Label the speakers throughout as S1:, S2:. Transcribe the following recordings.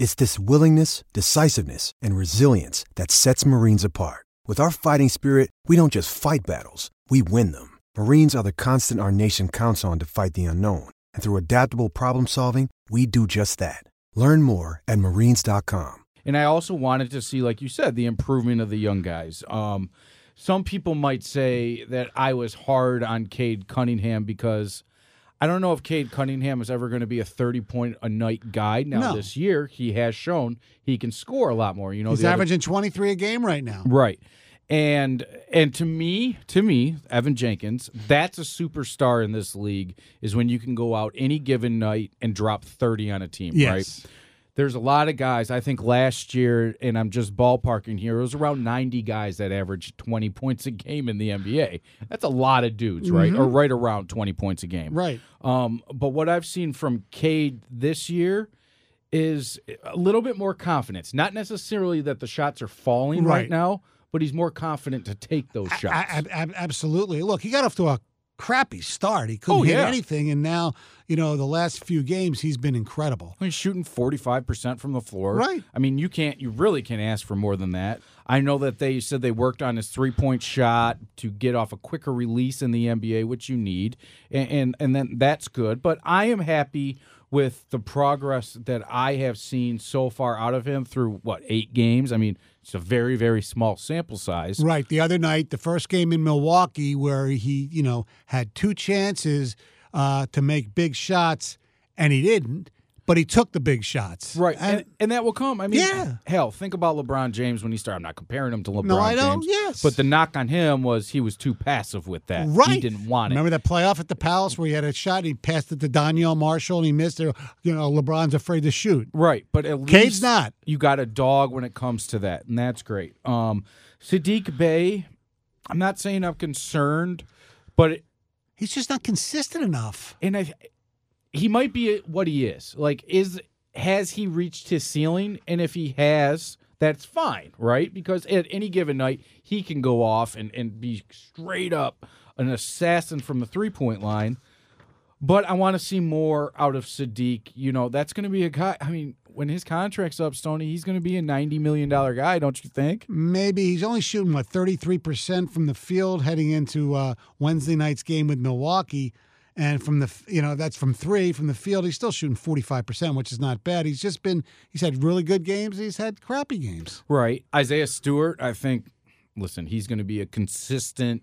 S1: It's this willingness, decisiveness, and resilience that sets Marines apart. With our fighting spirit, we don't just fight battles, we win them. Marines are the constant our nation counts on to fight the unknown. And through adaptable problem solving, we do just that. Learn more at marines.com.
S2: And I also wanted to see, like you said, the improvement of the young guys. Um, some people might say that I was hard on Cade Cunningham because I don't know if Cade Cunningham is ever going to be a 30 point a night guy. Now,
S3: No.
S2: this year, he has shown he can score a lot more. You know,
S3: He's
S2: the other-
S3: averaging 23 a game right now.
S2: Right. And and to me, to me, Evan Jenkins, that's a superstar in this league is when you can go out any given night and drop 30 on a team,
S3: Yes.
S2: right? There's a lot of guys. I think last year, and I'm just ballparking here, it was around 90 guys that averaged 20 points a game in the NBA. That's a lot of dudes, right? Or right around 20 points a game.
S3: Right.
S2: Um, but what I've seen from Cade this year is a little bit more confidence. Not necessarily that the shots are falling right,
S3: Right.
S2: now, but he's more confident to take those shots.
S3: a- ab- absolutely. Look, he got off to a crappy start. He couldn't
S2: Oh,
S3: hit
S2: yeah.
S3: anything, and now you know the last few games he's been incredible.
S2: He's shooting 45% from the floor.
S3: Right.
S2: I mean, you can't, you really can't ask for more than that. I know that they said they worked on his three point shot to get off a quicker release in the NBA, which you need. And, and, and then that's good. But I am happy with the progress that I have seen so far out of him through what, eight games? I mean, it's a very, very small sample size.
S3: Right. The other night, the first game in Milwaukee, where he you know had two chances uh, to make big shots, and he didn't, but he took the big shots.
S2: Right,
S3: And,
S2: and, that will come. I mean,
S3: Yeah.
S2: hell, think about LeBron James when he started. I'm not comparing him to LeBron
S3: No, I
S2: James.
S3: yes.
S2: But the knock on him was he was too passive with that.
S3: right.
S2: He didn't want it.
S3: Remember that playoff at the Palace where he had a shot, he passed it to Donyell Marshall, and he missed it. You know, LeBron's afraid to shoot.
S2: Right, but at least
S3: Cade's not.
S2: You got a dog when it comes to that, and that's great. Um, Sadiq Bey, I'm not saying I'm concerned, but it,
S3: He's just not consistent enough.
S2: and I, he might be what he is. Like, is has he reached his ceiling? And if he has, that's fine, right? Because at any given night, he can go off and and be straight up an assassin from the three point line. But I want to see more out of Sadiq. You know, that's going to be a guy. I mean, when his contract's up, Stoney, he's going to be a ninety million dollar guy, don't you think?
S3: Maybe he's only shooting what thirty three percent from the field heading into uh, Wednesday night's game with Milwaukee, and from the you know that's from three from the field. He's still shooting forty five percent, which is not bad. He's just been he's had really good games. He's had crappy games.
S2: Right. Isaiah Stewart, I think. Listen, he's going to be a consistent.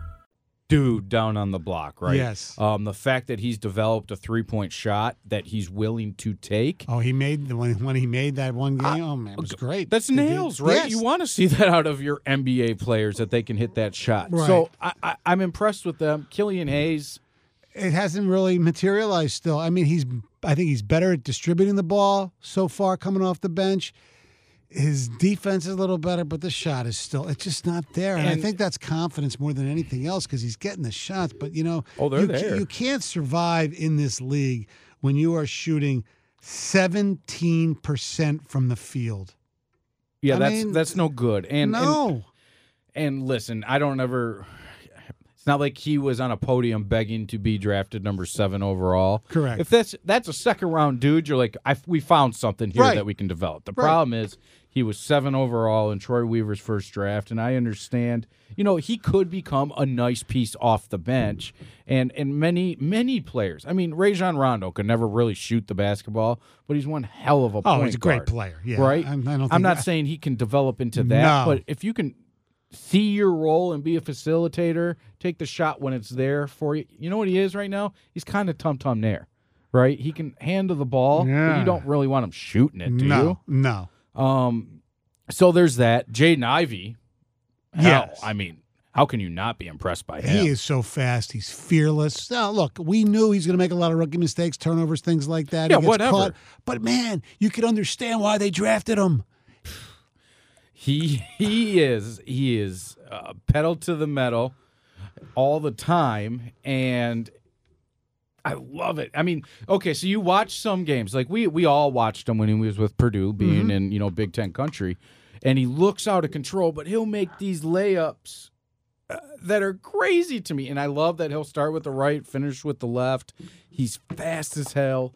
S2: Dude down on the block, right?
S3: Yes.
S2: Um, the fact that he's developed a three point shot that he's willing to take.
S3: Oh, he made the when when he made that one game. oh man, it was great.
S2: That's nails, right?
S3: Yes.
S2: You want to see that out of your NBA players that they can hit that shot.
S3: Right.
S2: So I, I, I'm impressed with them. Killian Hayes,
S3: it hasn't really materialized still. I mean, he's I think he's better at distributing the ball so far coming off the bench. His defense is a little better, but the shot is still it's just not there. And, I think that's confidence more than anything else because he's getting the shots. But you know,
S2: Oh, they're
S3: you,
S2: there.
S3: you can't survive in this league when you are shooting seventeen percent from the field.
S2: yeah,
S3: I
S2: that's
S3: mean,
S2: that's no good. And and-
S3: no,
S2: And listen, I don't ever. It's not like he was on a podium begging to be drafted number seven overall.
S3: Correct.
S2: If that's that's a second round dude, you're like, I, we found something here
S3: Right.
S2: that we can develop. The
S3: Right.
S2: problem is he was seven overall in Troy Weaver's first draft, and I understand, you know, he could become a nice piece off the bench, and and many many players. I mean, Rajon Rondo could never really shoot the basketball, but he's one hell of a
S3: Oh, he's a great player. Yeah,
S2: right.
S3: I- I don't
S2: I'm not
S3: that-
S2: saying he can develop into that,
S3: No.
S2: but if you can see your role and be a facilitator, take the shot when it's there for you. You know what he is right now? He's kind of tum tum there, right? He can handle the ball, but you don't really want him shooting it, do
S3: no, no.
S2: Um, so there's that. Jaden Ivey.
S3: Yes.
S2: I mean, how can you not be impressed by him?
S3: He is so fast. He's fearless. Now, look, we knew he's going to make a lot of rookie mistakes, turnovers, things like that.
S2: Yeah, whatever.
S3: Caught. But man, you could understand why they drafted him.
S2: He he is he is uh, pedal to the metal all the time, and I love it. I mean, okay, so you watch some games like we we all watched him when he was with Purdue, being in you know Big Ten country, and he looks out of control, but he'll make these layups uh, that are crazy to me, and I love that he'll start with the right, finish with the left. He's fast as hell.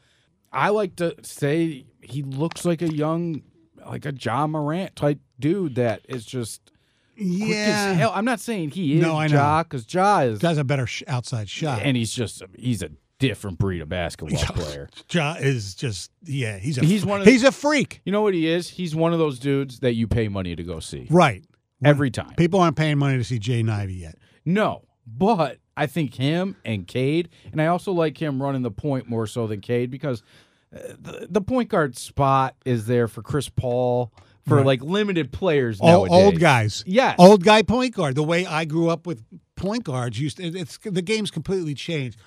S2: I like to say he looks like a young, like a John Morant type dude that is just quick
S3: Yeah.
S2: as hell. I'm not saying he is
S3: No, I know.
S2: Ja, because Ja is,
S3: Guy's a better sh- outside shot.
S2: and he's just he's a different breed of basketball player.
S3: Ja is just yeah. He's a
S2: He's one of the-
S3: he's a freak.
S2: You know what he is? He's one of those dudes that you pay money to go see
S3: Right.
S2: every time.
S3: People aren't paying money to see Jay Ivey yet.
S2: No, but I think him and Cade, and I also like him running the point more so than Cade because the, the point guard spot is there for Chris Paul for
S3: Right.
S2: like limited players
S3: Old,
S2: nowadays.
S3: old guys.
S2: Yes.
S3: Old guy point guard. The way I grew up with point guards used it- it's the game's completely changed.